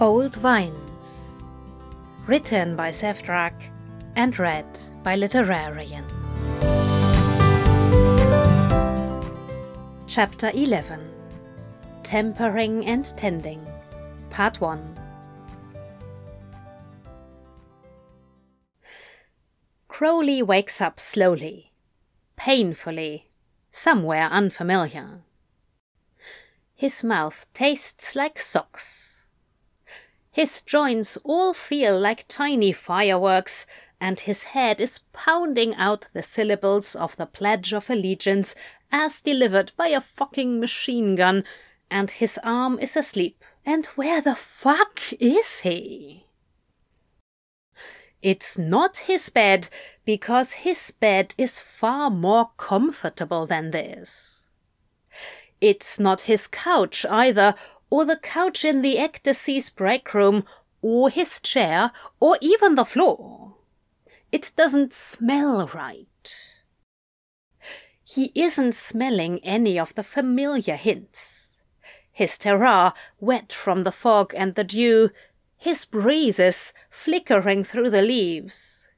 Old Vines. Written by Sevdrak and read by Literarian. Chapter 11 Tempering and Tending, Part 1 Crowley wakes up slowly, painfully, somewhere unfamiliar. His mouth tastes like socks. His joints all feel like tiny fireworks, and his head is pounding out the syllables of the Pledge of Allegiance as delivered by a fucking machine gun, and his arm is asleep. And where the fuck is he? It's not his bed, because his bed is far more comfortable than this. It's not his couch either, or the couch in the ecstasy's break room, or his chair, or even the floor. It doesn't smell right. He isn't smelling any of the familiar hints. His terroir, wet from the fog and the dew, his breezes flickering through the leaves,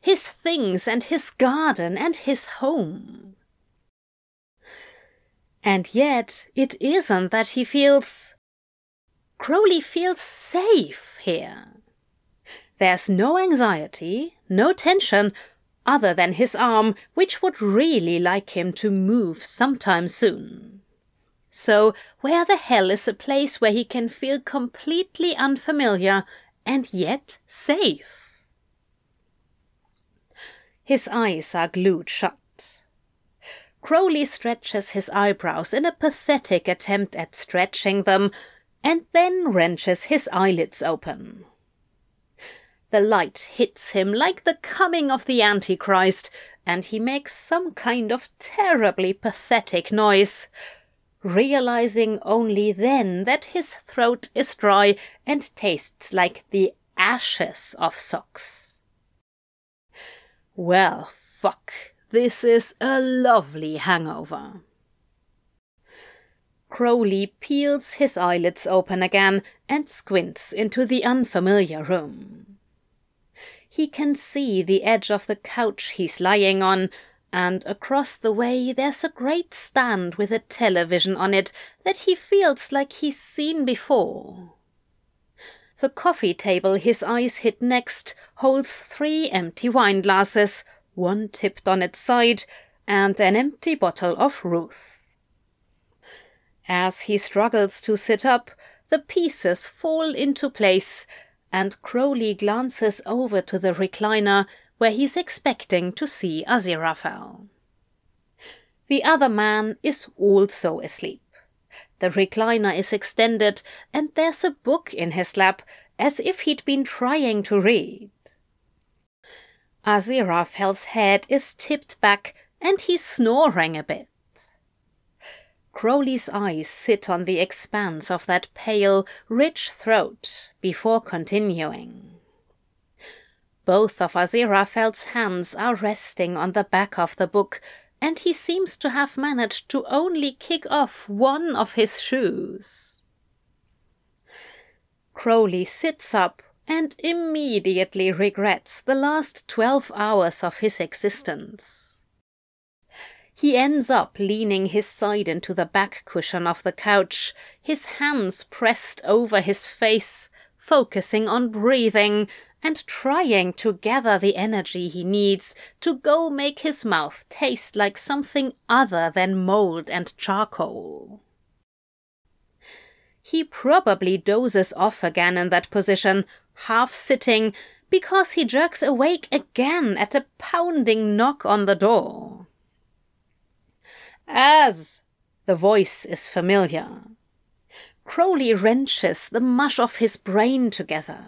his things and his garden and his home. And yet it isn't that he feels. Crowley feels safe here. There's no anxiety, no tension, other than his arm, which would really like him to move sometime soon. So, where the hell is a place where he can feel completely unfamiliar and yet safe? His eyes are glued shut. Crowley stretches his eyebrows in a pathetic attempt at stretching them, and then wrenches his eyelids open. The light hits him like the coming of the Antichrist, and he makes some kind of terribly pathetic noise, realizing only then that his throat is dry and tastes like the ashes of socks. Well, fuck, this is a lovely hangover. Crowley peels his eyelids open again and squints into the unfamiliar room. He can see the edge of the couch he's lying on, and across the way there's a great stand with a television on it that he feels like he's seen before. The coffee table his eyes hit next holds three empty wine glasses, one tipped on its side, and an empty bottle of Ruth. As he struggles to sit up, the pieces fall into place, and Crowley glances over to the recliner where he's expecting to see Aziraphale. The other man is also asleep. The recliner is extended, and there's a book in his lap, as if he'd been trying to read. Aziraphale's head is tipped back, and he's snoring a bit. Crowley's eyes sit on the expanse of that pale, rich throat before continuing. Both of Aziraphale's hands are resting on the back of the book, and he seems to have managed to only kick off one of his shoes. Crowley sits up and immediately regrets the last twelve hours of his existence. He ends up leaning his side into the back cushion of the couch, his hands pressed over his face, focusing on breathing and trying to gather the energy he needs to go make his mouth taste like something other than mold and charcoal. He probably dozes off again in that position, half sitting, because he jerks awake again at a pounding knock on the door. Az! The voice is familiar. Crowley wrenches the mush of his brain together.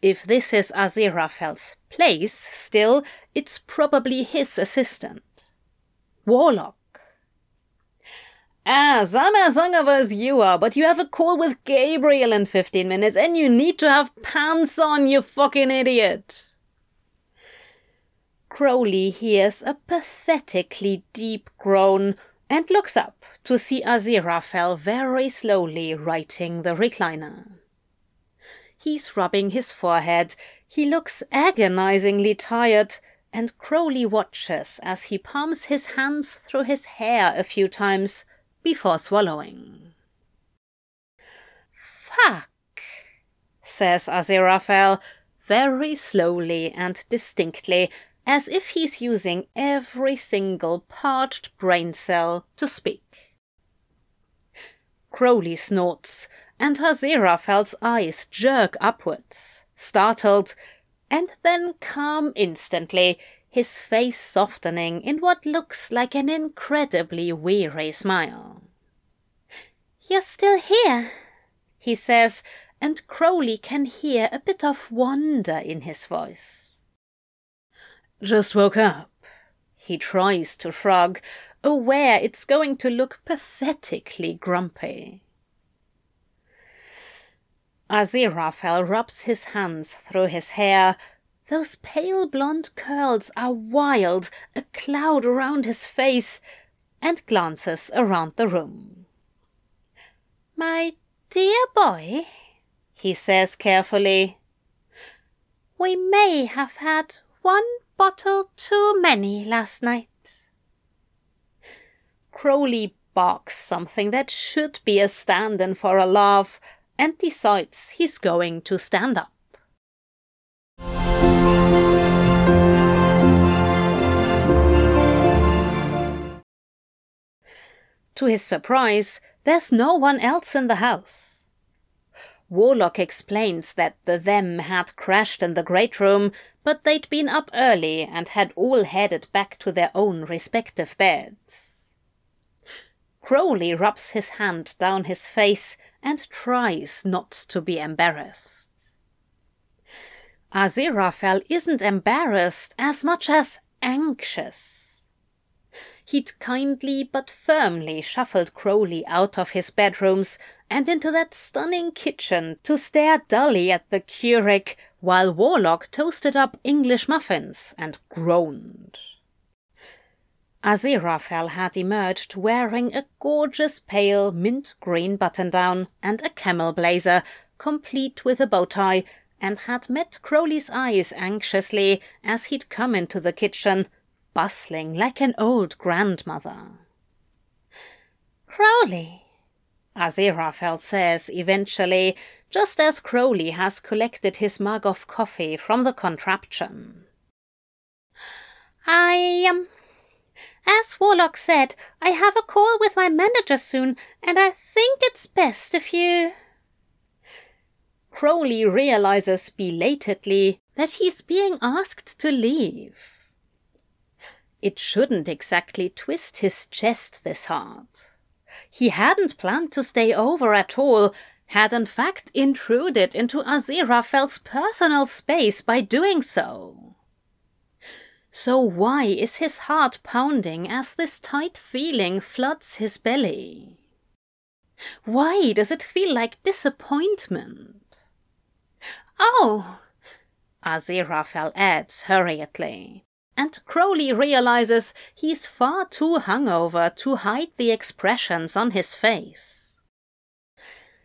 If this is Aziraphale's place, still, it's probably his assistant. Warlock. Ah, as I'm as hungover as you are, but you have a call with Gabriel in 15 minutes and you need to have pants on, you fucking idiot. Crowley hears a pathetically deep groan and looks up to see Aziraphale very slowly righting the recliner. He's rubbing his forehead. He looks agonizingly tired, and Crowley watches as he palms his hands through his hair a few times before swallowing. Fuck, says Aziraphale very slowly and distinctly, as if he's using every single parched brain cell to speak. Crowley snorts, and Aziraphale's eyes jerk upwards, startled, and then calm instantly, his face softening in what looks like an incredibly weary smile. You're still here, he says, and Crowley can hear a bit of wonder in his voice. Just woke up. He tries to shrug, aware it's going to look pathetically grumpy. Aziraphale rubs his hands through his hair. Those pale blonde curls are wild, a cloud around his face, and glances around the room. My dear boy, he says carefully, we may have had one bottle too many last night. Crowley barks something that should be a stand in for a laugh and decides he's going to stand up. To his surprise, there's no one else in the house. Warlock explains that the them had crashed in the great room, but they'd been up early and had all headed back to their own respective beds. Crowley rubs his hand down his face and tries not to be embarrassed. Aziraphale isn't embarrassed as much as anxious. He'd kindly but firmly shuffled Crowley out of his bedrooms and into that stunning kitchen to stare dully at the Keurig while Warlock toasted up English muffins and groaned. Aziraphale had emerged wearing a gorgeous pale mint green button down and a camel blazer, complete with a bow tie, and had met Crowley's eyes anxiously as he'd come into the kitchen, bustling like an old grandmother. Crowley, Aziraphale says eventually, just as Crowley has collected his mug of coffee from the contraption. I am. Um, as Warlock said, I have a call with my manager soon, and I think it's best if you. Crowley realizes belatedly that he's being asked to leave. It shouldn't exactly twist his chest this hard. He hadn't planned to stay over at all, had in fact intruded into Aziraphale's personal space by doing so. So why is his heart pounding as this tight feeling floods his belly? Why does it feel like disappointment? Oh, Aziraphale adds hurriedly, and Crowley realizes he's far too hungover to hide the expressions on his face.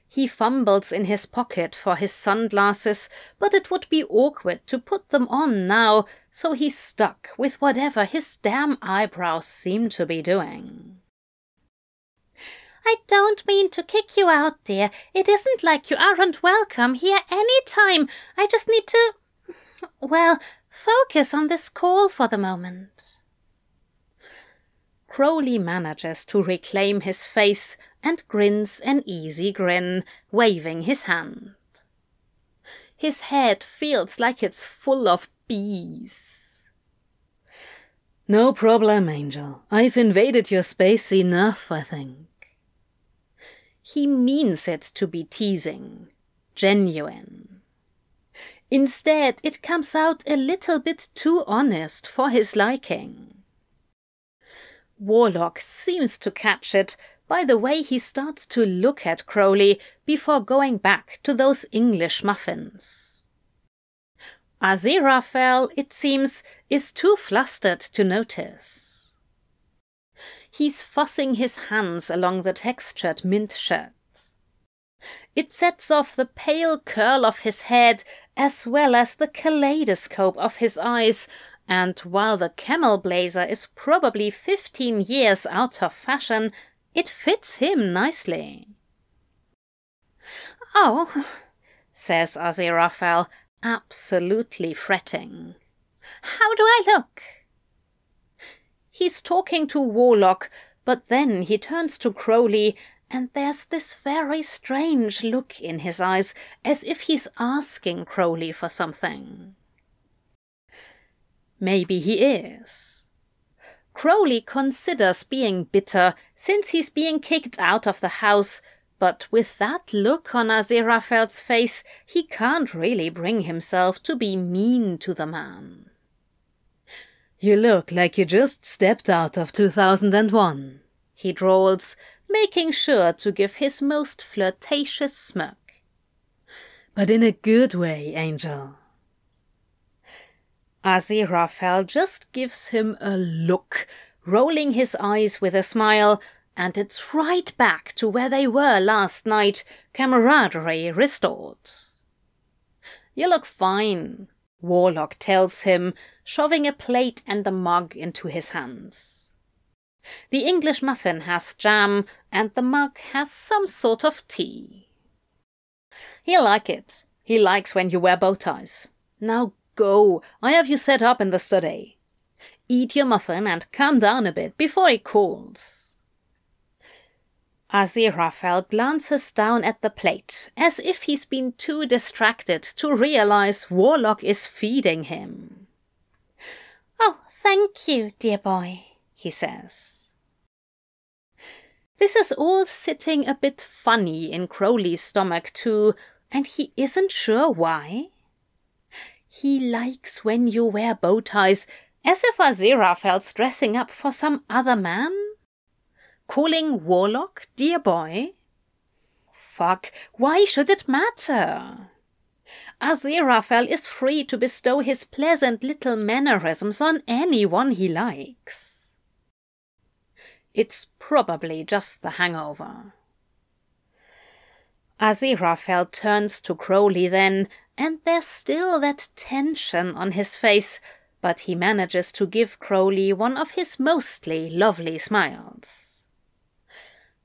He fumbles in his pocket for his sunglasses, but it would be awkward to put them on now, so he's stuck with whatever his damn eyebrows seem to be doing. I don't mean to kick you out, dear. It isn't like you aren't welcome here any time. I just need to. Well, focus on this call for the moment. Crowley manages to reclaim his face and grins an easy grin, waving his hand. His head feels like it's full of bees. No problem, Angel. I've invaded your space enough, I think. He means it to be teasing, genuine. Instead, it comes out a little bit too honest for his liking. Warlock seems to catch it by the way he starts to look at Crowley before going back to those English muffins. Aziraphale, it seems, is too flustered to notice. He's fussing his hands along the textured mint shirt. It sets off the pale curl of his head as well as the kaleidoscope of his eyes, and while the camel blazer is probably fifteen years out of fashion, it fits him nicely. Oh, says Aziraphale, absolutely fretting. How do I look? He's talking to Warlock, but then he turns to Crowley, and there's this very strange look in his eyes, as if he's asking Crowley for something. Maybe he is. Crowley considers being bitter since he's being kicked out of the house, but with that look on Aziraphale's face, he can't really bring himself to be mean to the man. You look like you just stepped out of 2001, he drawls, making sure to give his most flirtatious smirk. But in a good way, Angel. Aziraphale just gives him a look, rolling his eyes with a smile, and it's right back to where they were last night, camaraderie restored. You look fine, Warlock tells him, shoving a plate and a mug into his hands. The English muffin has jam, and the mug has some sort of tea. He'll like it. He likes when you wear bow ties. Now Go, I have you set up in the study. Eat your muffin and calm down a bit before he calls. Aziraphale glances down at the plate, as if he's been too distracted to realize Warlock is feeding him. Oh, thank you, dear boy, he says. This is all sitting a bit funny in Crowley's stomach, too, and he isn't sure why. He likes when you wear bow ties, as if Aziraphale's dressing up for some other man? Calling Warlock dear boy? Fuck, why should it matter? Aziraphale is free to bestow his pleasant little mannerisms on anyone he likes. It's probably just the hangover. Aziraphale turns to Crowley then and there's still that tension on his face, but he manages to give Crowley one of his mostly lovely smiles.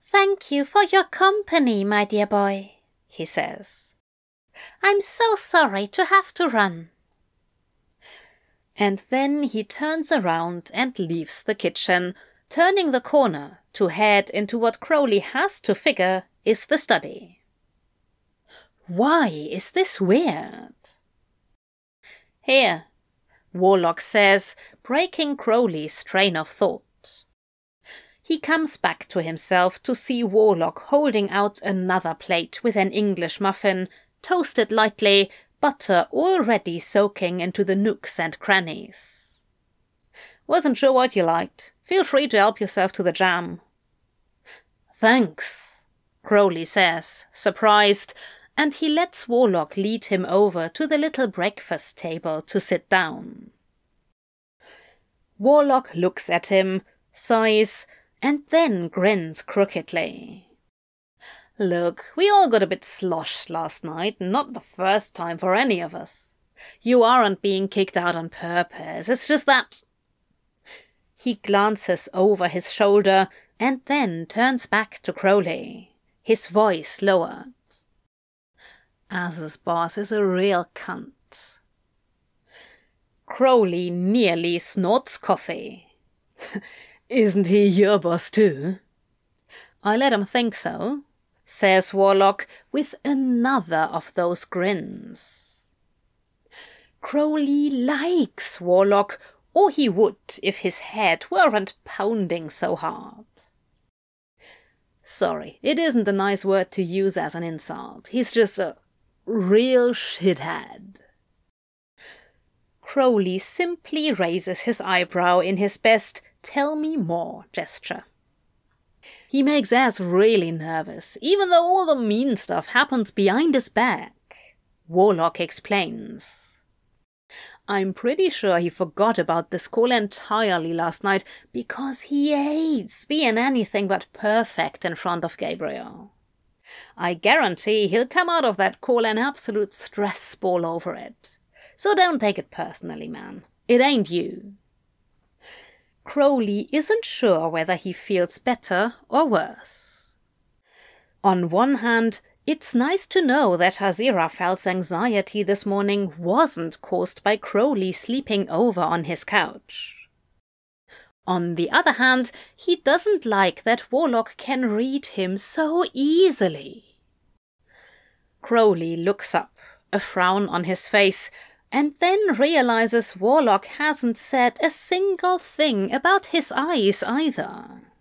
Thank you for your company, my dear boy, he says. I'm so sorry to have to run. And then he turns around and leaves the kitchen, turning the corner to head into what Crowley has to figure is the study. Why is this weird? Here, Warlock says, breaking Crowley's train of thought. He comes back to himself to see Warlock holding out another plate with an English muffin, toasted lightly, butter already soaking into the nooks and crannies. Wasn't sure what you liked. Feel free to help yourself to the jam. Thanks, Crowley says, surprised, and he lets Warlock lead him over to the little breakfast table to sit down. Warlock looks at him, sighs, and then grins crookedly. Look, we all got a bit sloshed last night, not the first time for any of us. You aren't being kicked out on purpose, it's just that. He glances over his shoulder and then turns back to Crowley, his voice lowered. Az's boss is a real cunt. Crowley nearly snorts coffee. Isn't he your boss too? I let him think so, says Warlock with another of those grins. Crowley likes Warlock, or he would if his head weren't pounding so hard. Sorry, it isn't a nice word to use as an insult. He's just a real shithead. Crowley simply raises his eyebrow in his best tell me more gesture. He makes Az really nervous, even though all the mean stuff happens behind his back. Warlock explains. I'm pretty sure he forgot about this call entirely last night because he hates being anything but perfect in front of Gabriel. I guarantee he'll come out of that call an absolute stress ball over it. So don't take it personally, man. It ain't you. Crowley isn't sure whether he feels better or worse. On one hand, it's nice to know that Aziraphale's anxiety this morning wasn't caused by Crowley sleeping over on his couch. On the other hand, he doesn't like that Warlock can read him so easily. Crowley looks up, a frown on his face, and then realizes Warlock hasn't said a single thing about his eyes either.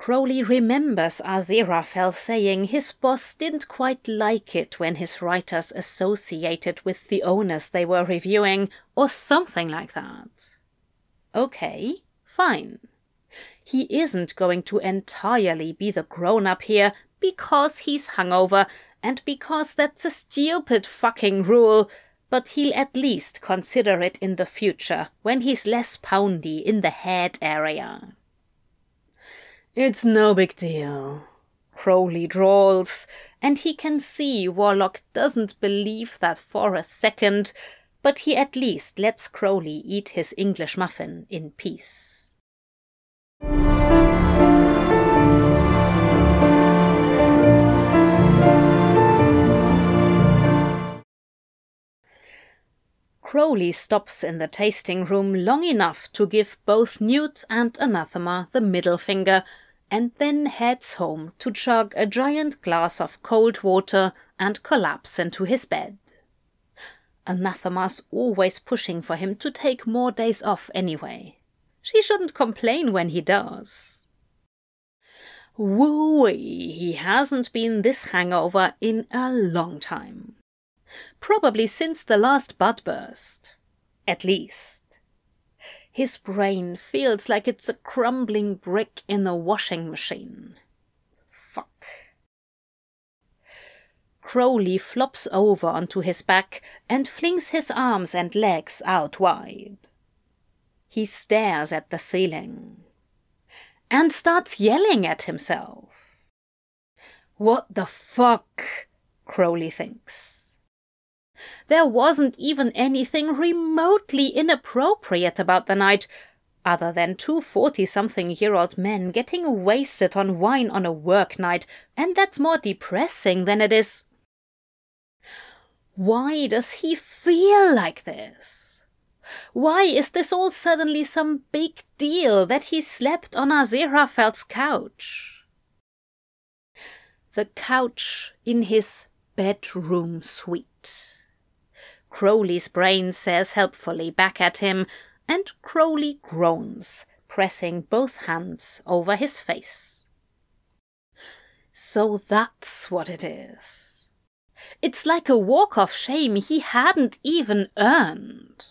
Crowley remembers Aziraphale saying his boss didn't quite like it when his writers associated with the owners they were reviewing, or something like that. Okay, fine. He isn't going to entirely be the grown up here because he's hungover and because that's a stupid fucking rule, but he'll at least consider it in the future when he's less poundy in the head area. It's no big deal. Crowley drawls, and he can see Warlock doesn't believe that for a second, but he at least lets Crowley eat his English muffin in peace. Crowley stops in the tasting room long enough to give both Newt and Anathema the middle finger, and then heads home to chug a giant glass of cold water and collapse into his bed. Anathema's always pushing for him to take more days off anyway. She shouldn't complain when he does. Wooey, he hasn't been this hangover in a long time. Probably since the last bud burst. At least. His brain feels like it's a crumbling brick in a washing machine. Fuck. Crowley flops over onto his back and flings his arms and legs out wide. He stares at the ceiling and starts yelling at himself. What the fuck? Crowley thinks. There wasn't even anything remotely inappropriate about the night, other than two forty something year old men getting wasted on wine on a work night, and that's more depressing than it is. Why does he feel like this? Why is this all suddenly some big deal that he slept on Aziraphale's couch? The couch in his bedroom suite. Crowley's brain says helpfully back at him, and Crowley groans, pressing both hands over his face. So that's what it is. It's like a walk of shame he hadn't even earned.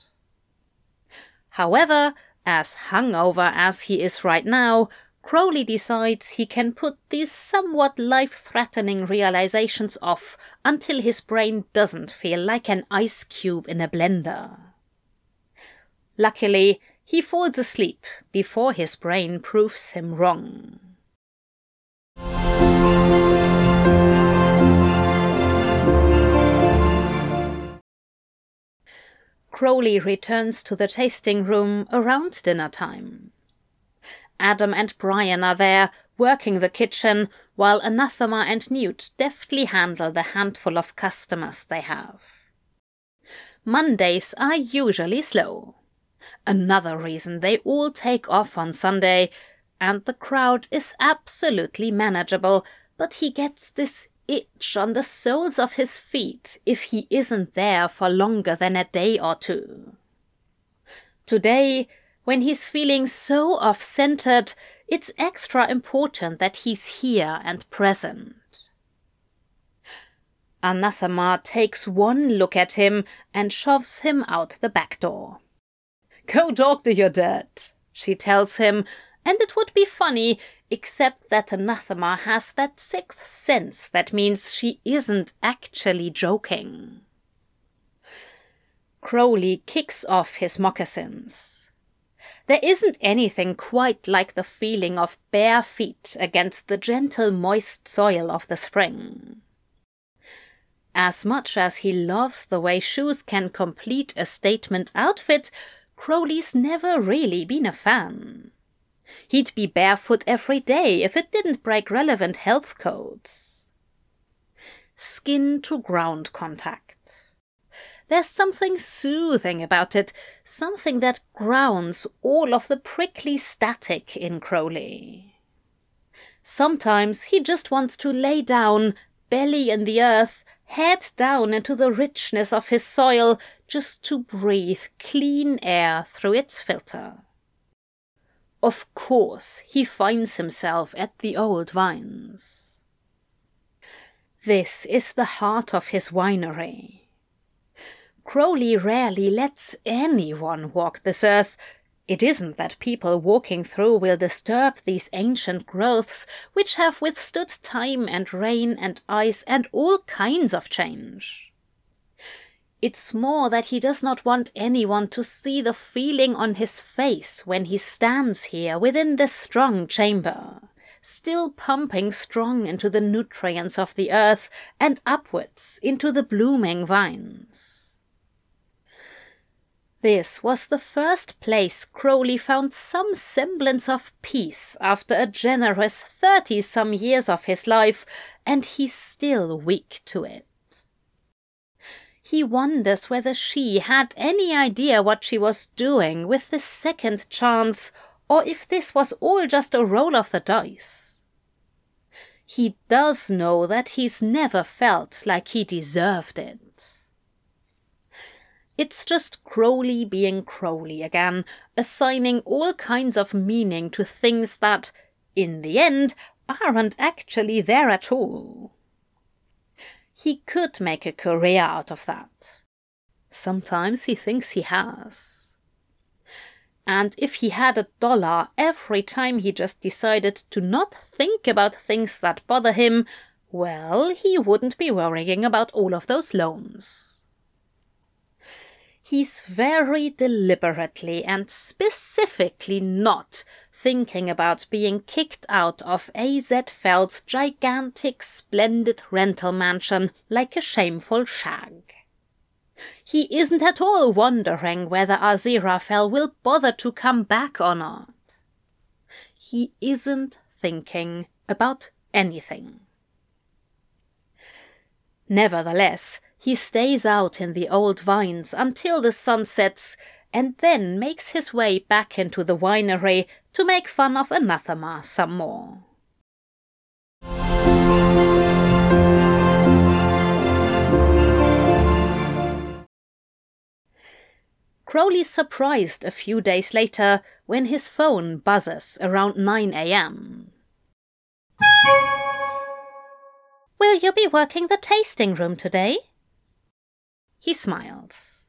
However, as hungover as he is right now, Crowley decides he can put these somewhat life threatening realizations off until his brain doesn't feel like an ice cube in a blender. Luckily, he falls asleep before his brain proves him wrong. Crowley returns to the tasting room around dinner time. Adam and Brian are there, working the kitchen, while Anathema and Newt deftly handle the handful of customers they have. Mondays are usually slow. Another reason they all take off on Sunday, and the crowd is absolutely manageable, but he gets this itch on the soles of his feet if he isn't there for longer than a day or two. Today, when he's feeling so off centered, it's extra important that he's here and present. Anathema takes one look at him and shoves him out the back door. Go talk to your dad, she tells him, and it would be funny, except that Anathema has that sixth sense that means she isn't actually joking. Crowley kicks off his moccasins. There isn't anything quite like the feeling of bare feet against the gentle, moist soil of the spring. As much as he loves the way shoes can complete a statement outfit, Crowley's never really been a fan. He'd be barefoot every day if it didn't break relevant health codes. Skin to ground contact. There's something soothing about it, something that grounds all of the prickly static in Crowley. Sometimes he just wants to lay down, belly in the earth, head down into the richness of his soil, just to breathe clean air through its filter. Of course, he finds himself at the old vines. This is the heart of his winery. Crowley rarely lets anyone walk this earth. It isn't that people walking through will disturb these ancient growths which have withstood time and rain and ice and all kinds of change. It's more that he does not want anyone to see the feeling on his face when he stands here within this strong chamber, still pumping strong into the nutrients of the earth and upwards into the blooming vines. This was the first place Crowley found some semblance of peace after a generous thirty some years of his life, and he's still weak to it. He wonders whether she had any idea what she was doing with the second chance, or if this was all just a roll of the dice. He does know that he's never felt like he deserved it. It's just Crowley being Crowley again, assigning all kinds of meaning to things that, in the end, aren't actually there at all. He could make a career out of that. Sometimes he thinks he has. And if he had a dollar every time he just decided to not think about things that bother him, well, he wouldn't be worrying about all of those loans he's very deliberately and specifically not thinking about being kicked out of AZ Feld's gigantic, splendid rental mansion like a shameful shag. He isn't at all wondering whether Aziraphale will bother to come back or not. He isn't thinking about anything. Nevertheless, he stays out in the old vines until the sun sets and then makes his way back into the winery to make fun of Anathema some more. Crowley's surprised a few days later when his phone buzzes around 9 a.m. Will you be working the tasting room today? He smiles.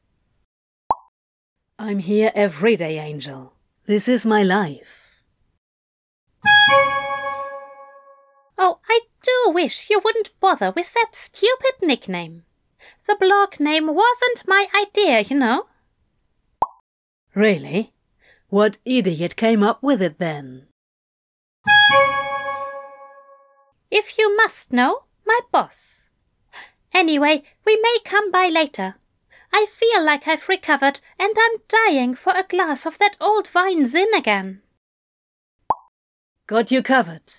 I'm here every day, Angel. This is my life. Oh, I do wish you wouldn't bother with that stupid nickname. The blog name wasn't my idea, you know. Really? What idiot came up with it then? If you must know, my boss. Anyway, we may come by later. I feel like I've recovered and I'm dying for a glass of that old vine zin again. Got you covered.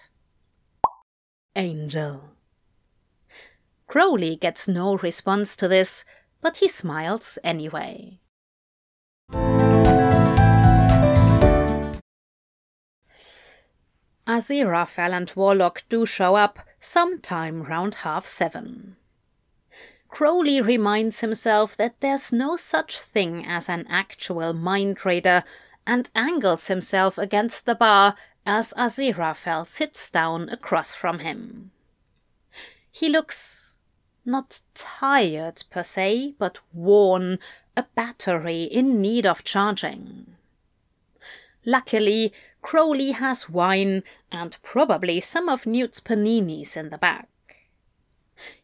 Angel. Crowley gets no response to this, but he smiles anyway. Aziraphale and Warlock do show up sometime round half seven. Crowley reminds himself that there's no such thing as an actual mind reader and angles himself against the bar as Aziraphale sits down across from him. He looks not tired per se, but worn, a battery in need of charging. Luckily, Crowley has wine and probably some of Newt's paninis in the bag.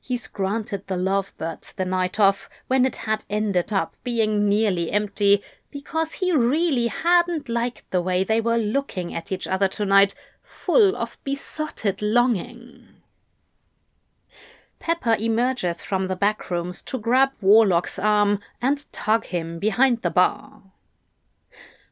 He's granted the lovebirds the night off when it had ended up being nearly empty because he really hadn't liked the way they were looking at each other tonight, full of besotted longing. Pepper emerges from the back rooms to grab Warlock's arm and tug him behind the bar.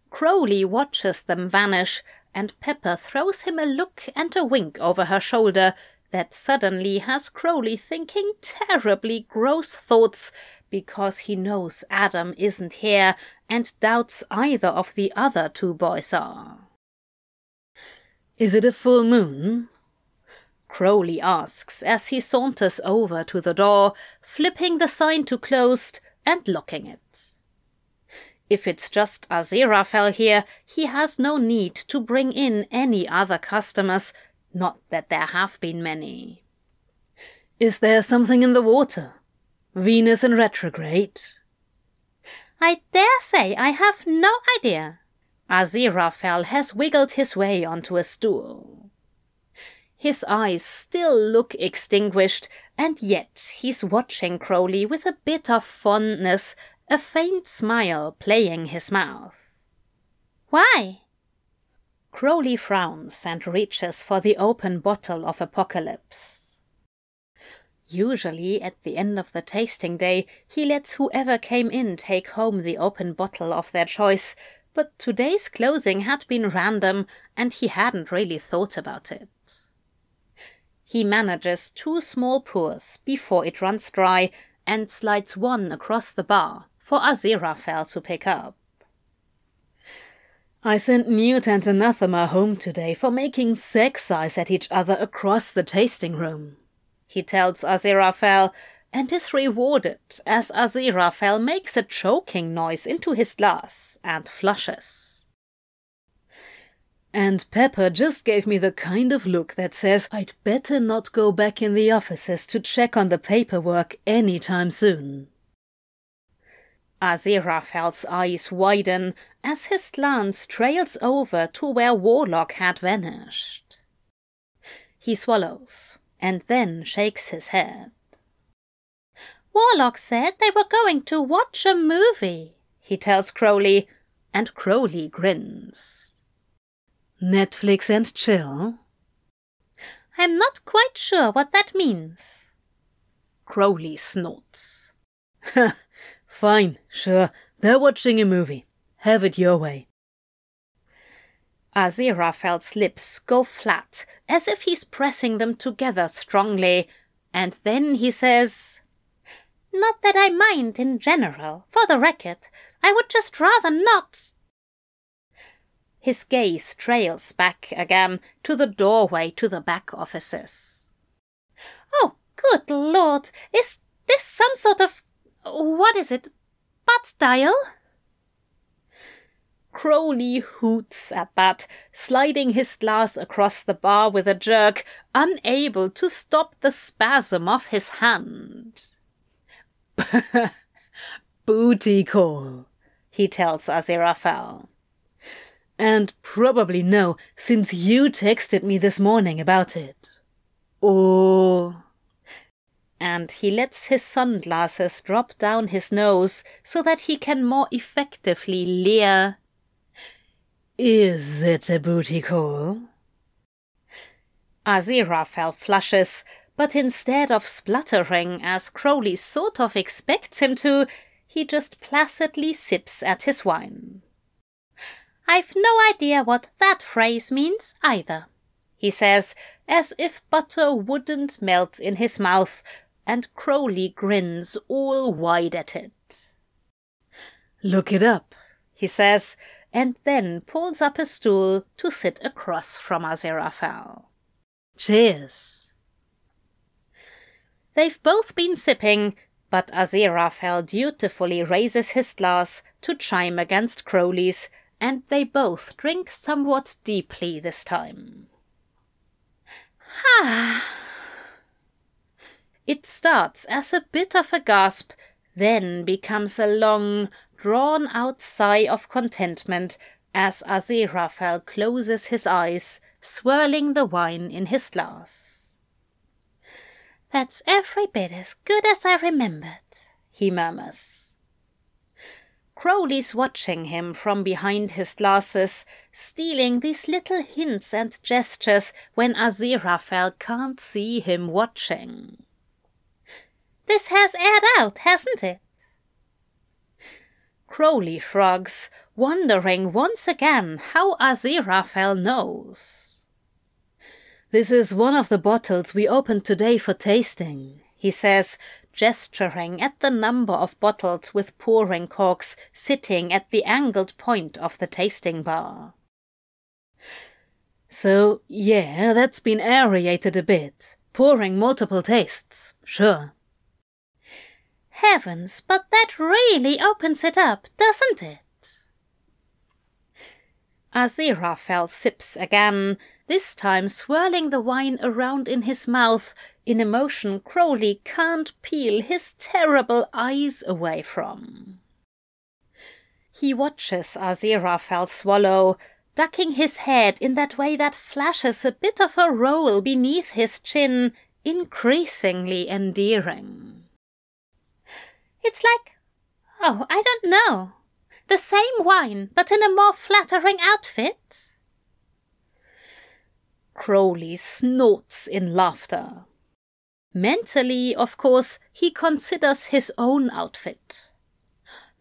Crowley watches them vanish, and Pepper throws him a look and a wink over her shoulder that suddenly has Crowley thinking terribly gross thoughts because he knows Adam isn't here and doubts either of the other two boys are. Is it a full moon? Crowley asks as he saunters over to the door, flipping the sign to closed and locking it. If it's just Aziraphale here, he has no need to bring in any other customers, not that there have been many. Is there something in the water? Venus in retrograde? I dare say I have no idea. Aziraphale has wiggled his way onto a stool. His eyes still look extinguished, and yet he's watching Crowley with a bit of fondness, a faint smile playing his mouth. Why? Crowley frowns and reaches for the open bottle of Apocalypse. Usually, at the end of the tasting day, he lets whoever came in take home the open bottle of their choice, but today's closing had been random and he hadn't really thought about it. He manages two small pours before it runs dry and slides one across the bar for Aziraphale to pick up. I sent Newt and Anathema home today for making sex eyes at each other across the tasting room, he tells Aziraphale, and is rewarded as Aziraphale makes a choking noise into his glass and flushes. And Pepper just gave me the kind of look that says I'd better not go back in the offices to check on the paperwork any time soon. Aziraphale's eyes widen as his glance trails over to where Warlock had vanished. He swallows and then shakes his head. Warlock said they were going to watch a movie, he tells Crowley, and Crowley grins. Netflix and chill? I'm not quite sure what that means. Crowley snorts. Fine, sure. They're watching a movie. Have it your way. Aziraphale's lips go flat, as if he's pressing them together strongly, and then he says, Not that I mind in general, for the record. I would just rather not his gaze trails back again to the doorway to the back offices. Oh, good lord! Is this some sort of. What is it? Butt dial? Crowley hoots at that, sliding his glass across the bar with a jerk, unable to stop the spasm of his hand. Booty call, he tells Aziraphale. And probably no, since you texted me this morning about it. Or. And he lets his sunglasses drop down his nose so that he can more effectively leer. Is it a booty call? Aziraphale flushes, but instead of spluttering as Crowley sort of expects him to, he just placidly sips at his wine. I've no idea what that phrase means either, he says, as if butter wouldn't melt in his mouth, and Crowley grins all wide at it. Look it up, he says, and then pulls up a stool to sit across from Aziraphale. Cheers. They've both been sipping, but Aziraphale dutifully raises his glass to chime against Crowley's and they both drink somewhat deeply this time. Ha! Ah, It starts as a bit of a gasp, then becomes a long, drawn out sigh of contentment as Aziraphale closes his eyes, swirling the wine in his glass. That's every bit as good as I remembered, he murmurs. Crowley's watching him from behind his glasses, stealing these little hints and gestures when Aziraphale can't see him watching. This has aired out, hasn't it? Crowley shrugs, wondering once again how Aziraphale knows. This is one of the bottles we opened today for tasting, he says, gesturing at the number of bottles with pouring corks sitting at the angled point of the tasting bar. So, yeah, that's been aerated a bit, pouring multiple tastes, sure. Heavens, but that really opens it up, doesn't it? Aziraphale sips again, this time swirling the wine around in his mouth in a motion Crowley can't peel his terrible eyes away from. He watches Aziraphale swallow, ducking his head in that way that flashes a bit of a roll beneath his chin, increasingly endearing. It's like, oh, I don't know, the same wine, but in a more flattering outfit. Crowley snorts in laughter. Mentally, of course, he considers his own outfit.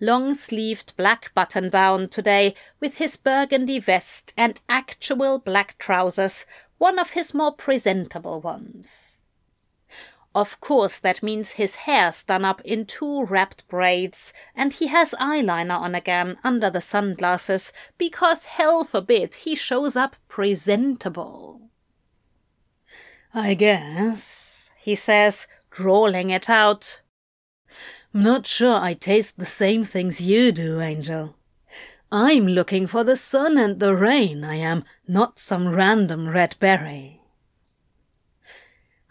Long sleeved black button down today with his burgundy vest and actual black trousers, one of his more presentable ones. Of course, that means his hair's done up in two wrapped braids, and he has eyeliner on again under the sunglasses, because hell forbid he shows up presentable. I guess he says, drawling it out. Not sure I taste the same things you do, Angel. I'm looking for the sun and the rain, I am, not some random red berry.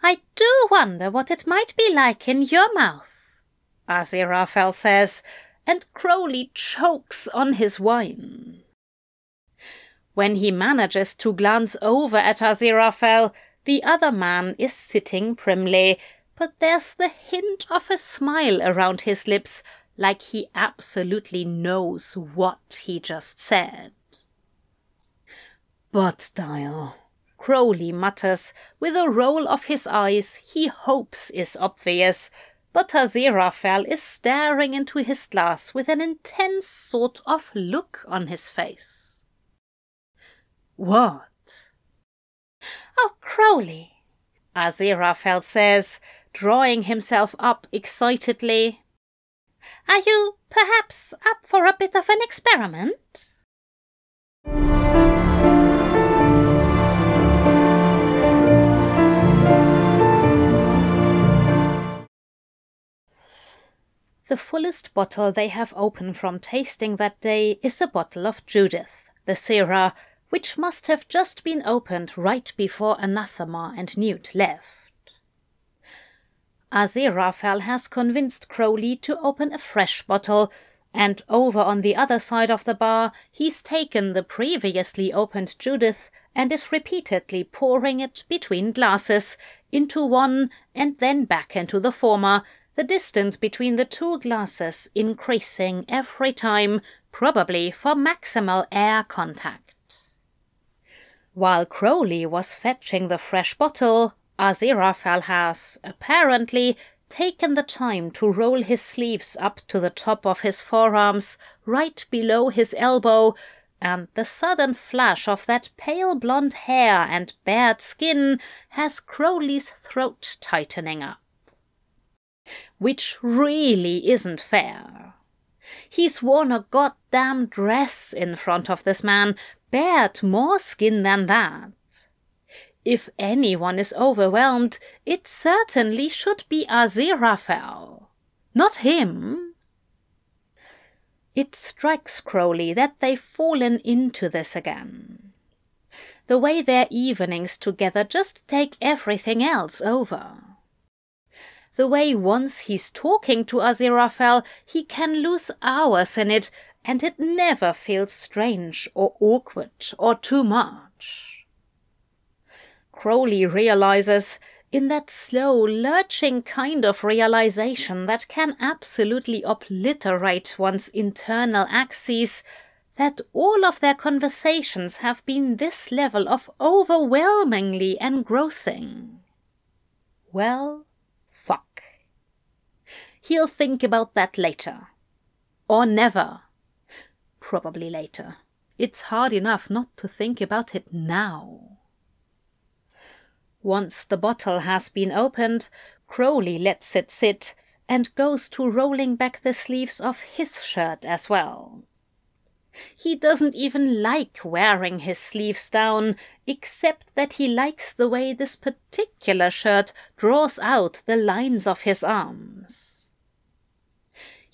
I do wonder what it might be like in your mouth, Aziraphale says, and Crowley chokes on his wine. When he manages to glance over at Aziraphale, the other man is sitting primly, but there's the hint of a smile around his lips, like he absolutely knows what he just said. But, Dial, Crowley mutters, with a roll of his eyes he hopes is obvious, but Aziraphale is staring into his glass with an intense sort of look on his face. What? Oh, Crowley, Aziraphale says, drawing himself up excitedly. Are you perhaps up for a bit of an experiment? The fullest bottle they have open from tasting that day is a bottle of Judith, the Syrah, which must have just been opened right before Anathema and Newt left. Aziraphale has convinced Crowley to open a fresh bottle, and over on the other side of the bar he's taken the previously opened Judith and is repeatedly pouring it between glasses, into one and then back into the former, the distance between the two glasses increasing every time, probably for maximal air contact. While Crowley was fetching the fresh bottle, Aziraphale has, apparently, taken the time to roll his sleeves up to the top of his forearms, right below his elbow, and the sudden flash of that pale blonde hair and bared skin has Crowley's throat tightening up. Which really isn't fair. He's worn a goddamn dress in front of this man, bared more skin than that. If anyone is overwhelmed, it certainly should be Aziraphale, not him. It strikes Crowley that they've fallen into this again. The way their evenings together just take everything else over. The way once he's talking to Aziraphale, he can lose hours in it and it never feels strange or awkward or too much. Crowley realizes in that slow, lurching kind of realization that can absolutely obliterate one's internal axes, that all of their conversations have been this level of overwhelmingly engrossing. Well. He'll think about that later. Or never. Probably later. It's hard enough not to think about it now. Once the bottle has been opened, Crowley lets it sit and goes to rolling back the sleeves of his shirt as well. He doesn't even like wearing his sleeves down, except that he likes the way this particular shirt draws out the lines of his arms.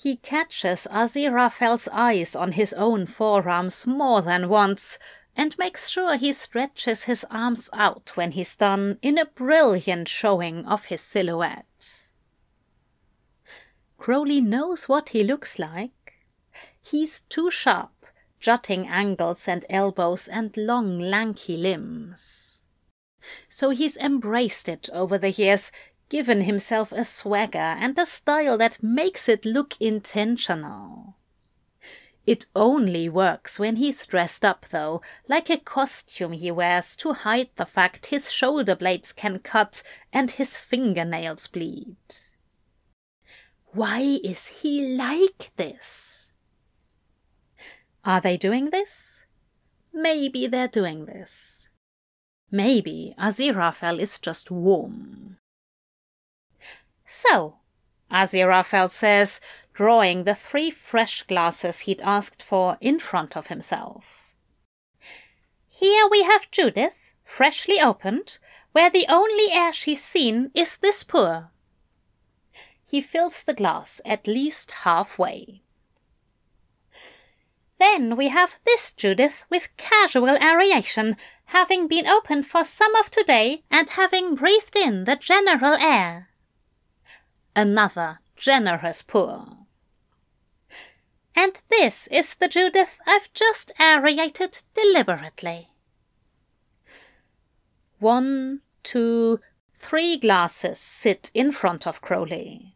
He catches Aziraphale's eyes on his own forearms more than once, and makes sure he stretches his arms out when he's done in a brilliant showing of his silhouette. Crowley knows what he looks like. He's too sharp, jutting angles and elbows and long lanky limbs. So he's embraced it over the years, given himself a swagger and a style that makes it look intentional. It only works when he's dressed up, though, like a costume he wears to hide the fact his shoulder blades can cut and his fingernails bleed. Why is he like this? Are they doing this? Maybe they're doing this. Maybe Aziraphale is just warm. So, Aziraphale says, drawing the three fresh glasses he'd asked for in front of himself. Here we have Judith, freshly opened, where the only air she's seen is this poor. He fills the glass at least halfway. Then we have this Judith with casual aeration, having been opened for some of today and having breathed in the general air. Another generous pour. And this is the Judith I've just aerated deliberately. One, two, three glasses sit in front of Crowley.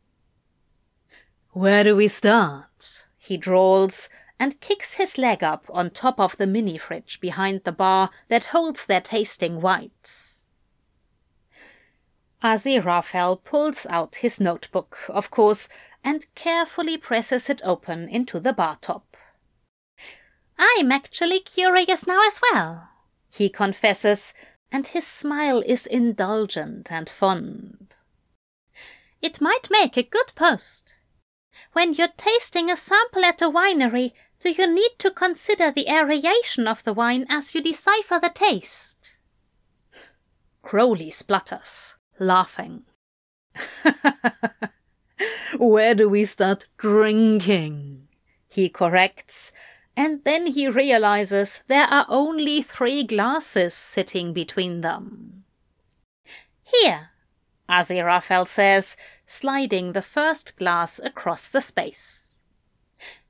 Where do we start? He drawls and kicks his leg up on top of the mini fridge behind the bar that holds their tasting whites. Aziraphale pulls out his notebook, of course, and carefully presses it open into the bar top. I'm actually curious now as well, he confesses, and his smile is indulgent and fond. It might make a good post. When you're tasting a sample at a winery, do you need to consider the aeration of the wine as you decipher the taste? Crowley splutters, laughing. Where do we start drinking? He corrects, and then he realizes there are only three glasses sitting between them. Here, Aziraphale says, sliding the first glass across the space.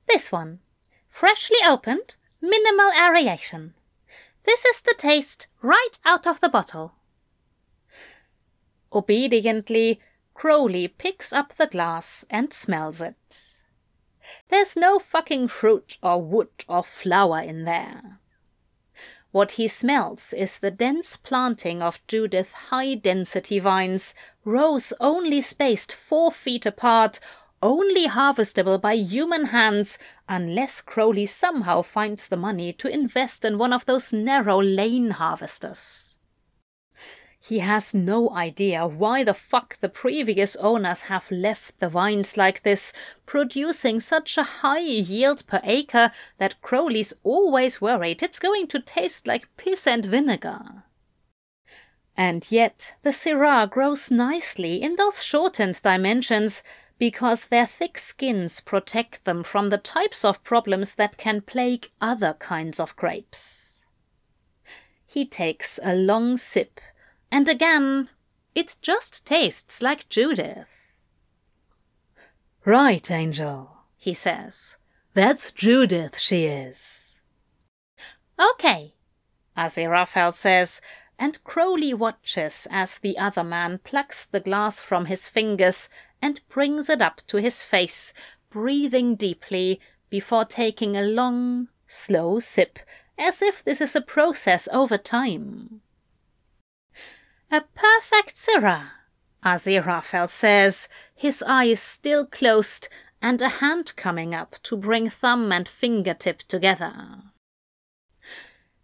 This one, freshly opened, minimal aeration. This is the taste right out of the bottle. Obediently, Crowley picks up the glass and smells it. There's no fucking fruit or wood or flower in there. What he smells is the dense planting of Judith high density vines, rows only spaced four feet apart, only harvestable by human hands, unless Crowley somehow finds the money to invest in one of those narrow lane harvesters. He has no idea why the fuck the previous owners have left the vines like this, producing such a high yield per acre that Crowley's always worried it's going to taste like piss and vinegar. And yet the Syrah grows nicely in those shortened dimensions because their thick skins protect them from the types of problems that can plague other kinds of grapes. He takes a long sip and again, it just tastes like Judith. Right, Angel, he says. That's Judith, she is. Okay, Aziraphale says, and Crowley watches as the other man plucks the glass from his fingers and brings it up to his face, breathing deeply before taking a long, slow sip, as if this is a process over time. A perfect Syrah, Aziraphale says, his eyes still closed and a hand coming up to bring thumb and fingertip together.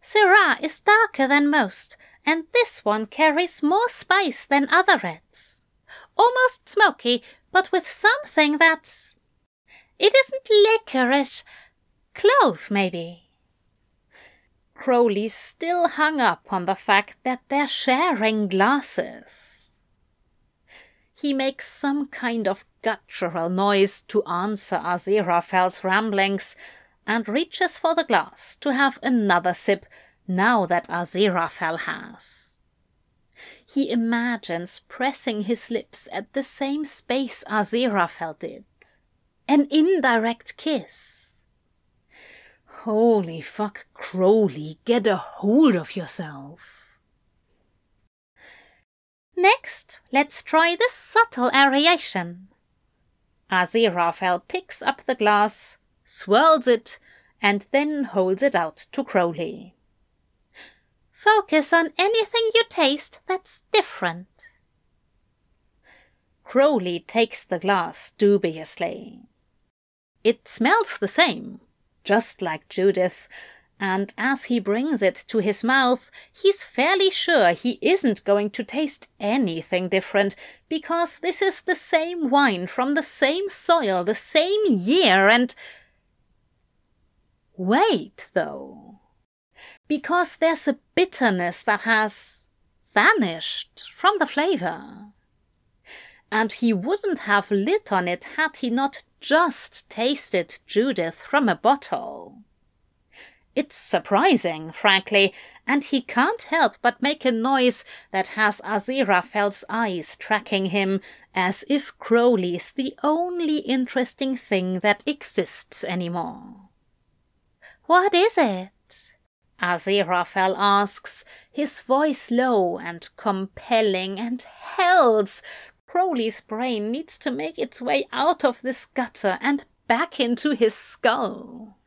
Syrah is darker than most, and this one carries more spice than other reds. Almost smoky, but with something that's. It isn't licorice. Clove, maybe. Crowley still hung up on the fact that they're sharing glasses. He makes some kind of guttural noise to answer Aziraphale's ramblings and reaches for the glass to have another sip now that Aziraphale has. He imagines pressing his lips at the same space Aziraphale did. An indirect kiss. Holy fuck, Crowley, get a hold of yourself. Next, let's try the subtle aeration. Aziraphale picks up the glass, swirls it, and then holds it out to Crowley. Focus on anything you taste that's different. Crowley takes the glass dubiously. It smells the same, just like Judith, and as he brings it to his mouth, he's fairly sure he isn't going to taste anything different, because this is the same wine from the same soil, the same year, and Wait, though. Because there's a bitterness that has vanished from the flavor. And he wouldn't have lit on it had he not just tasted Judith from a bottle. It's surprising, frankly, and he can't help but make a noise that has Aziraphale's eyes tracking him, as if Crowley's the only interesting thing that exists anymore. What is it? Aziraphale asks, his voice low and compelling, and hells! Crowley's brain needs to make its way out of this gutter and back into his skull.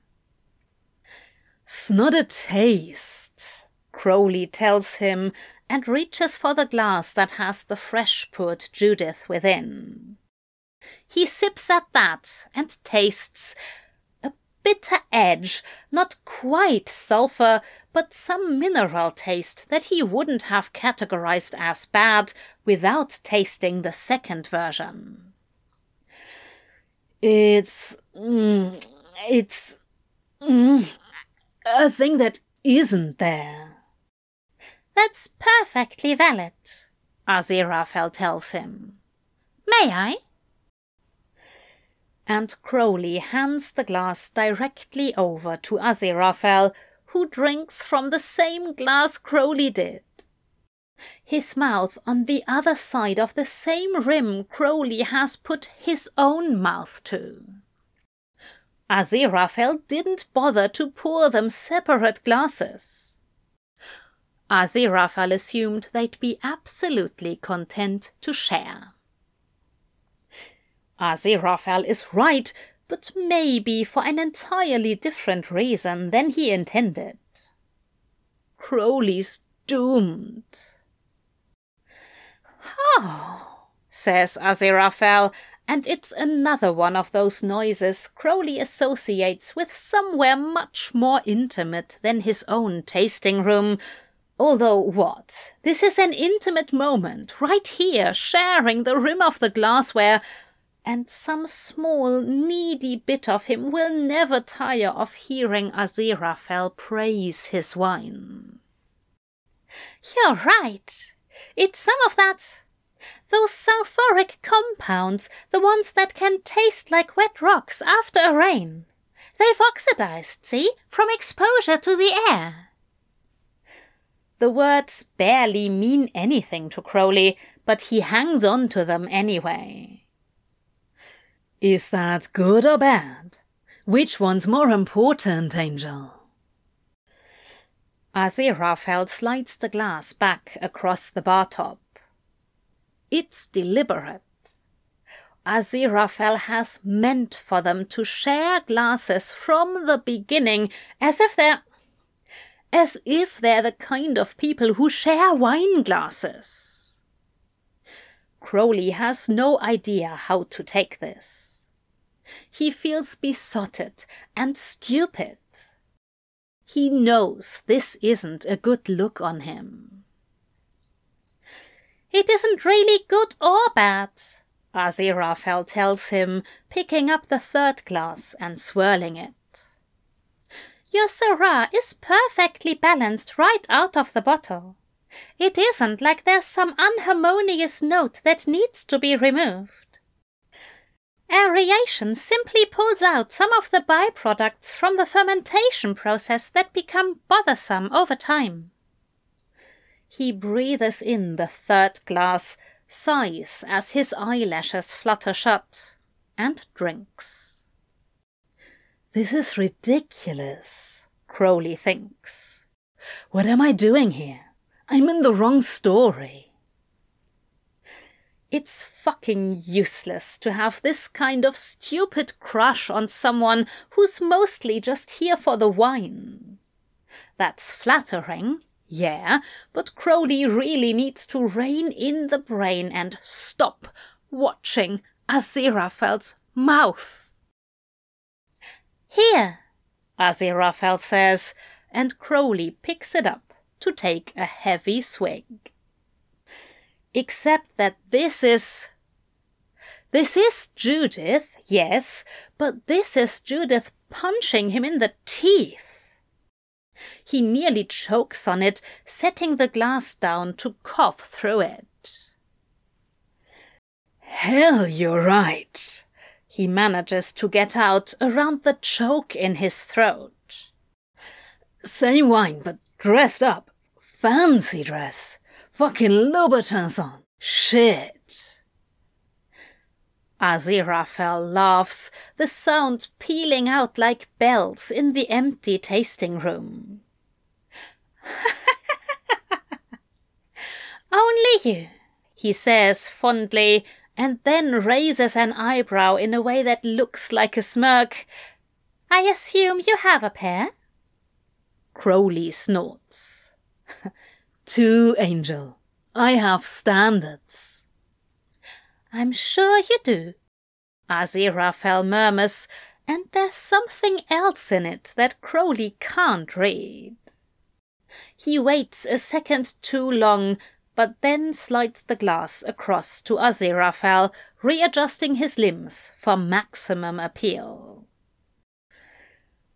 Snot a taste, Crowley tells him, and reaches for the glass that has the fresh poured Judith within. He sips at that and tastes, bitter edge, not quite sulfur, but some mineral taste that he wouldn't have categorized as bad without tasting the second version. It's. Mm, it's. Mm, a thing that isn't there. That's perfectly valid, Aziraphale tells him. May I? And Crowley hands the glass directly over to Aziraphale, who drinks from the same glass Crowley did. His mouth on the other side of the same rim Crowley has put his own mouth to. Aziraphale didn't bother to pour them separate glasses. Aziraphale assumed they'd be absolutely content to share. Aziraphale is right, but maybe for an entirely different reason than he intended. Crowley's doomed. Oh, says Aziraphale, and it's another one of those noises Crowley associates with somewhere much more intimate than his own tasting room. Although, what? This is an intimate moment, right here, sharing the rim of the glassware and some small, needy bit of him will never tire of hearing Aziraphale praise his wine. You're right. It's some of that. Those sulphuric compounds, the ones that can taste like wet rocks after a rain. They've oxidized, see, from exposure to the air. The words barely mean anything to Crowley, but he hangs on to them anyway. Is that good or bad? Which one's more important, Angel? Aziraphale slides the glass back across the bar top. It's deliberate. Aziraphale has meant for them to share glasses from the beginning, as if they're as if they're the kind of people who share wine glasses. Crowley has no idea how to take this. He feels besotted and stupid. He knows this isn't a good look on him. It isn't really good or bad, Aziraphale tells him, picking up the third glass and swirling it. Your Syrah is perfectly balanced right out of the bottle. It isn't like there's some unharmonious note that needs to be removed. Aeration simply pulls out some of the byproducts from the fermentation process that become bothersome over time. He breathes in the third glass, sighs as his eyelashes flutter shut, and drinks. This is ridiculous, Crowley thinks. What am I doing here? I'm in the wrong story. It's fucking useless to have this kind of stupid crush on someone who's mostly just here for the wine. That's flattering, yeah, but Crowley really needs to rein in the brain and stop watching Aziraphale's mouth. Here, Aziraphale says, and Crowley picks it up to take a heavy swig. Except that this is. This is Judith, yes, but this is Judith punching him in the teeth. He nearly chokes on it, setting the glass down to cough through it. Hell, you're right, he manages to get out around the choke in his throat. Same wine, but dressed up. Fancy dress. Fucking Louboutins on. Shit. Aziraphale laughs, the sound pealing out like bells in the empty tasting room. Only you, he says fondly, and then raises an eyebrow in a way that looks like a smirk. I assume you have a pair? Crowley snorts. Two, Angel. I have standards. I'm sure you do. Aziraphale murmurs, and there's something else in it that Crowley can't read. He waits a second too long but then slides the glass across to Aziraphale, readjusting his limbs for maximum appeal.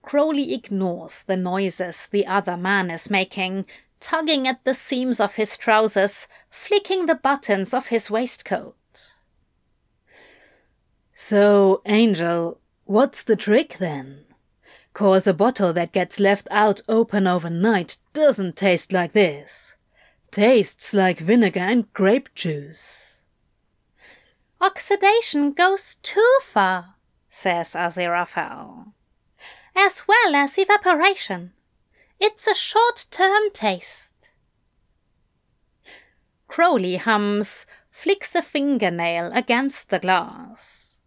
Crowley ignores the noises the other man is making, tugging at the seams of his trousers, flicking the buttons of his waistcoat. So, Angel, what's the trick then? Cause a bottle that gets left out open overnight doesn't taste like this. Tastes like vinegar and grape juice. Oxidation goes too far, says Aziraphale, as well as evaporation. It's a short term taste. Crowley hums, flicks a fingernail against the glass.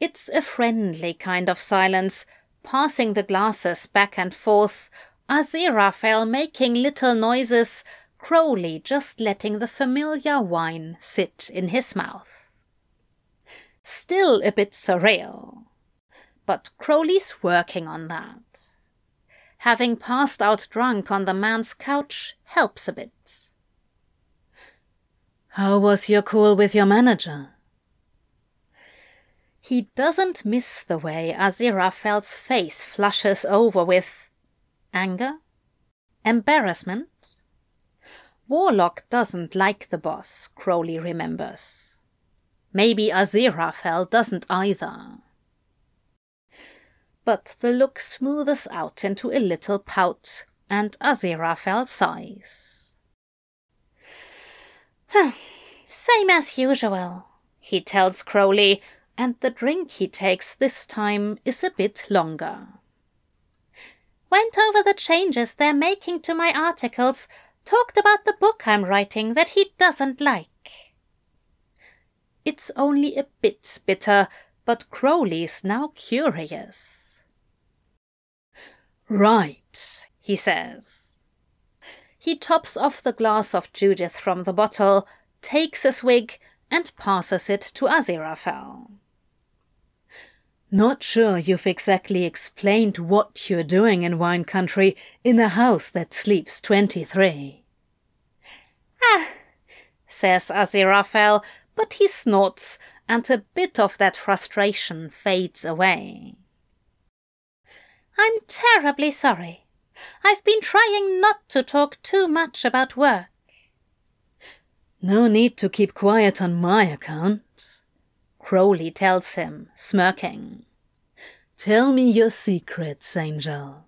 It's a friendly kind of silence, passing the glasses back and forth, Aziraphale making little noises, Crowley just letting the familiar wine sit in his mouth. Still a bit surreal, but Crowley's working on that. Having passed out drunk on the man's couch helps a bit. How was your call with your manager? He doesn't miss the way Aziraphale's face flushes over with anger, embarrassment, Warlock doesn't like the boss, Crowley remembers. Maybe Aziraphale doesn't either. But the look smooths out into a little pout, and Aziraphale sighs. Same as usual, he tells Crowley, and the drink he takes this time is a bit longer. went over the changes they're making to my articles, talked about the book I'm writing that he doesn't like. It's only a bit bitter, but Crowley's now curious. Right, he says. He tops off the glass of Judith from the bottle, takes a swig, and passes it to Aziraphale. Not sure you've exactly explained what you're doing in wine country in a house that sleeps twenty-three. Ah, says Aziraphale, but he snorts, and a bit of that frustration fades away. I'm terribly sorry. I've been trying not to talk too much about work. No need to keep quiet on my account, Crowley tells him, smirking. Tell me your secrets, Angel.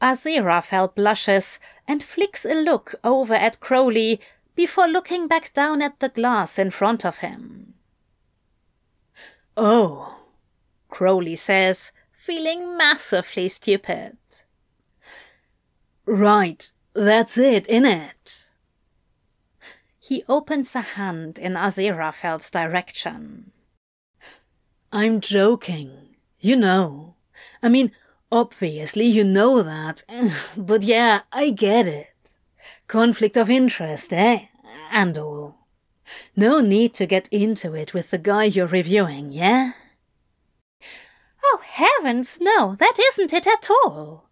Aziraphale blushes and flicks a look over at Crowley before looking back down at the glass in front of him. Oh, Crowley says, feeling massively stupid. Right, that's it, innit? He opens a hand in Aziraphale's direction. I'm joking, you know. I mean, obviously you know that, but yeah, I get it. Conflict of interest, eh? And all. No need to get into it with the guy you're reviewing, yeah? Oh, heavens, no, that isn't it at all.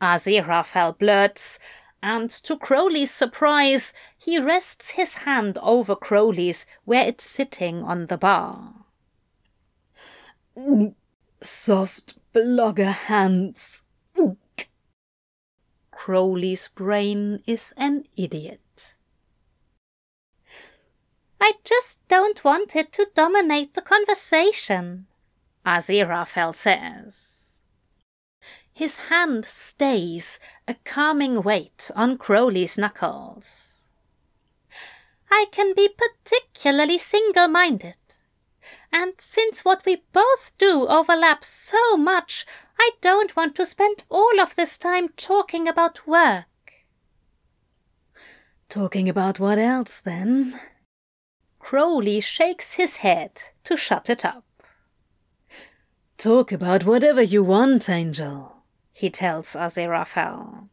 Aziraphale blurts, and to Crowley's surprise, he rests his hand over Crowley's where it's sitting on the bar. Soft blogger hands. Crowley's brain is an idiot. I just don't want it to dominate the conversation, Aziraphale says. His hand stays, a calming weight on Crowley's knuckles. I can be particularly single minded. And since what we both do overlaps so much, I don't want to spend all of this time talking about work. Talking about what else, then? Crowley shakes his head to shut it up. Talk about whatever you want, Angel, he tells Aziraphale.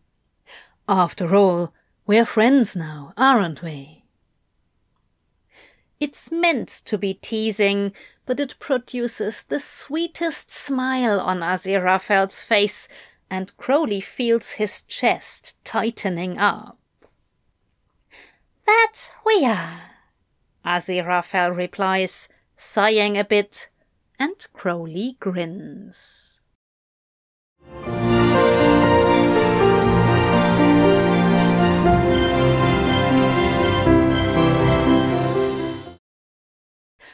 After all, we're friends now, aren't we? It's meant to be teasing, but it produces the sweetest smile on Aziraphale's face, and Crowley feels his chest tightening up. That we are, Aziraphale replies, sighing a bit, and Crowley grins.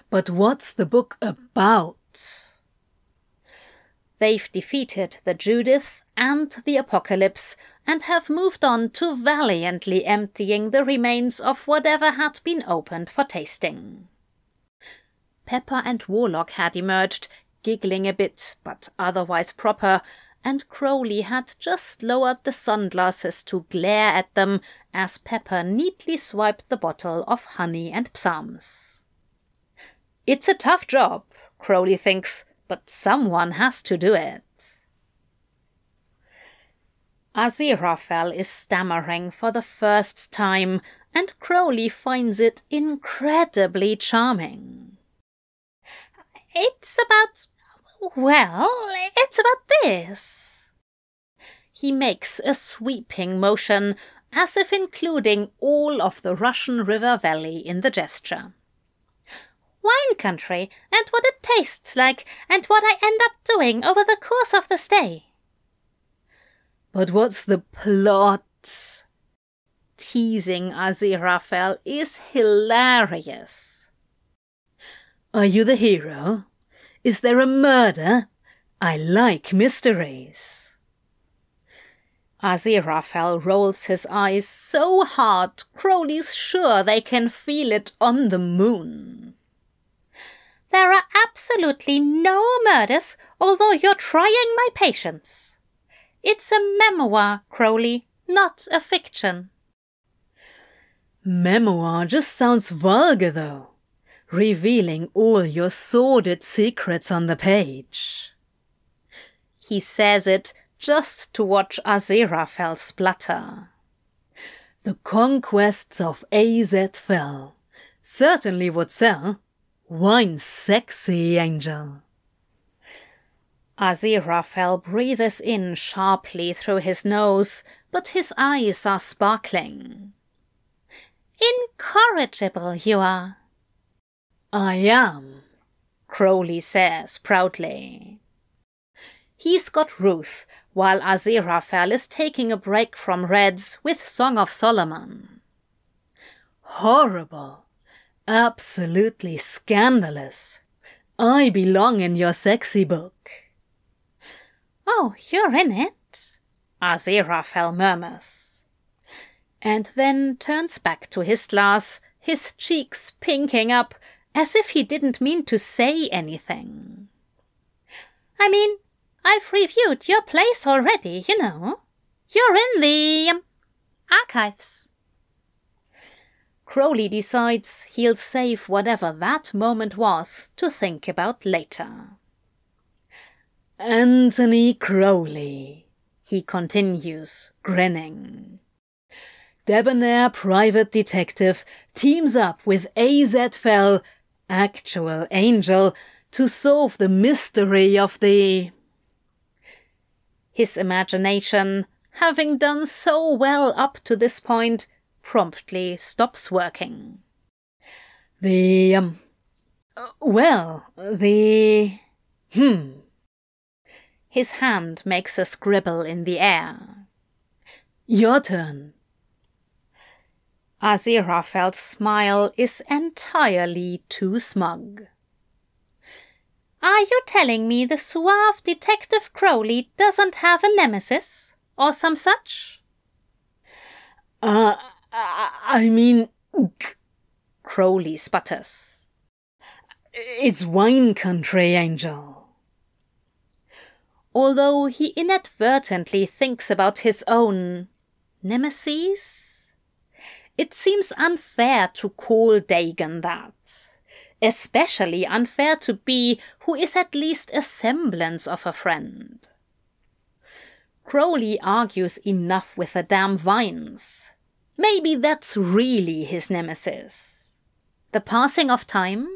But what's the book about? They've defeated the Judith and the Apocalypse and have moved on to valiantly emptying the remains of whatever had been opened for tasting. Pepper and Warlock had emerged, giggling a bit, but otherwise proper, and Crowley had just lowered the sunglasses to glare at them as Pepper neatly swiped the bottle of honey and psalms. It's a tough job, Crowley thinks, but someone has to do it. Aziraphale is stammering for the first time, and Crowley finds it incredibly charming. It's about. well, it's about this. He makes a sweeping motion, as if including all of the Russian River Valley in the gesture wine country and what it tastes like and what I end up doing over the course of the stay. But what's the plot? Teasing Aziraphale is hilarious. Are you the hero? Is there a murder? I like mysteries. Aziraphale rolls his eyes so hard Crowley's sure they can feel it on the moon. There are absolutely no murders, although you're trying my patience, It's a memoir, Crowley, not a fiction. Memoir just sounds vulgar, though, revealing all your sordid secrets on the page. He says it just to watch Aziraphale splutter. The conquests of Azfel certainly would sell. Wine sexy, Angel. Aziraphale breathes in sharply through his nose, but his eyes are sparkling. Incorrigible you are. I am, Crowley says proudly. He's got Ruth, while Aziraphale is taking a break from Reds with Song of Solomon. Horrible. Absolutely scandalous. I belong in your sexy book. Oh, you're in it, Aziraphale murmurs. And then turns back to his glass, his cheeks pinking up, as if he didn't mean to say anything. I mean, I've reviewed your place already, you know. You're in the um, archives. Crowley decides he'll save whatever that moment was to think about later. Anthony Crowley, he continues, grinning. Debonair private detective teams up with Azfel, actual angel, to solve the mystery of the his imagination, having done so well up to this point, promptly stops working. The, um, well, the, hmm. His hand makes a scribble in the air. Your turn. Aziraphale's smile is entirely too smug. Are you telling me the suave Detective Crowley doesn't have a nemesis? Or some such? Uh, I mean. Crowley sputters. It's wine country, Angel. Although he inadvertently thinks about his own nemesis, it seems unfair to call Dagon that especially unfair to B, who is at least a semblance of a friend. Crowley argues enough with the damn vines. Maybe that's really his nemesis. The passing of time?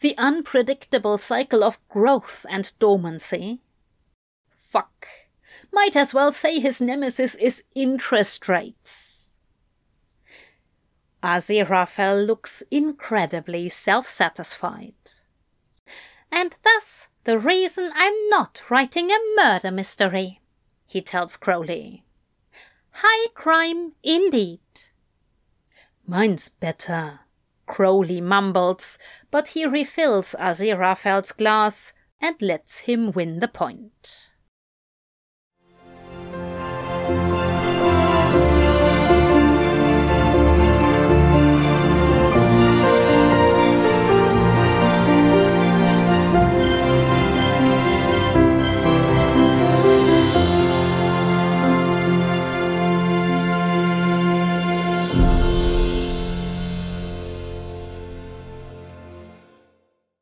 The unpredictable cycle of growth and dormancy? Fuck. Might as well say his nemesis is interest rates. Aziraphale looks incredibly self satisfied. And thus the reason I'm not writing a murder mystery, he tells Crowley. High crime indeed. Mine's better, Crowley mumbles, but he refills Aziraphale's glass and lets him win the point.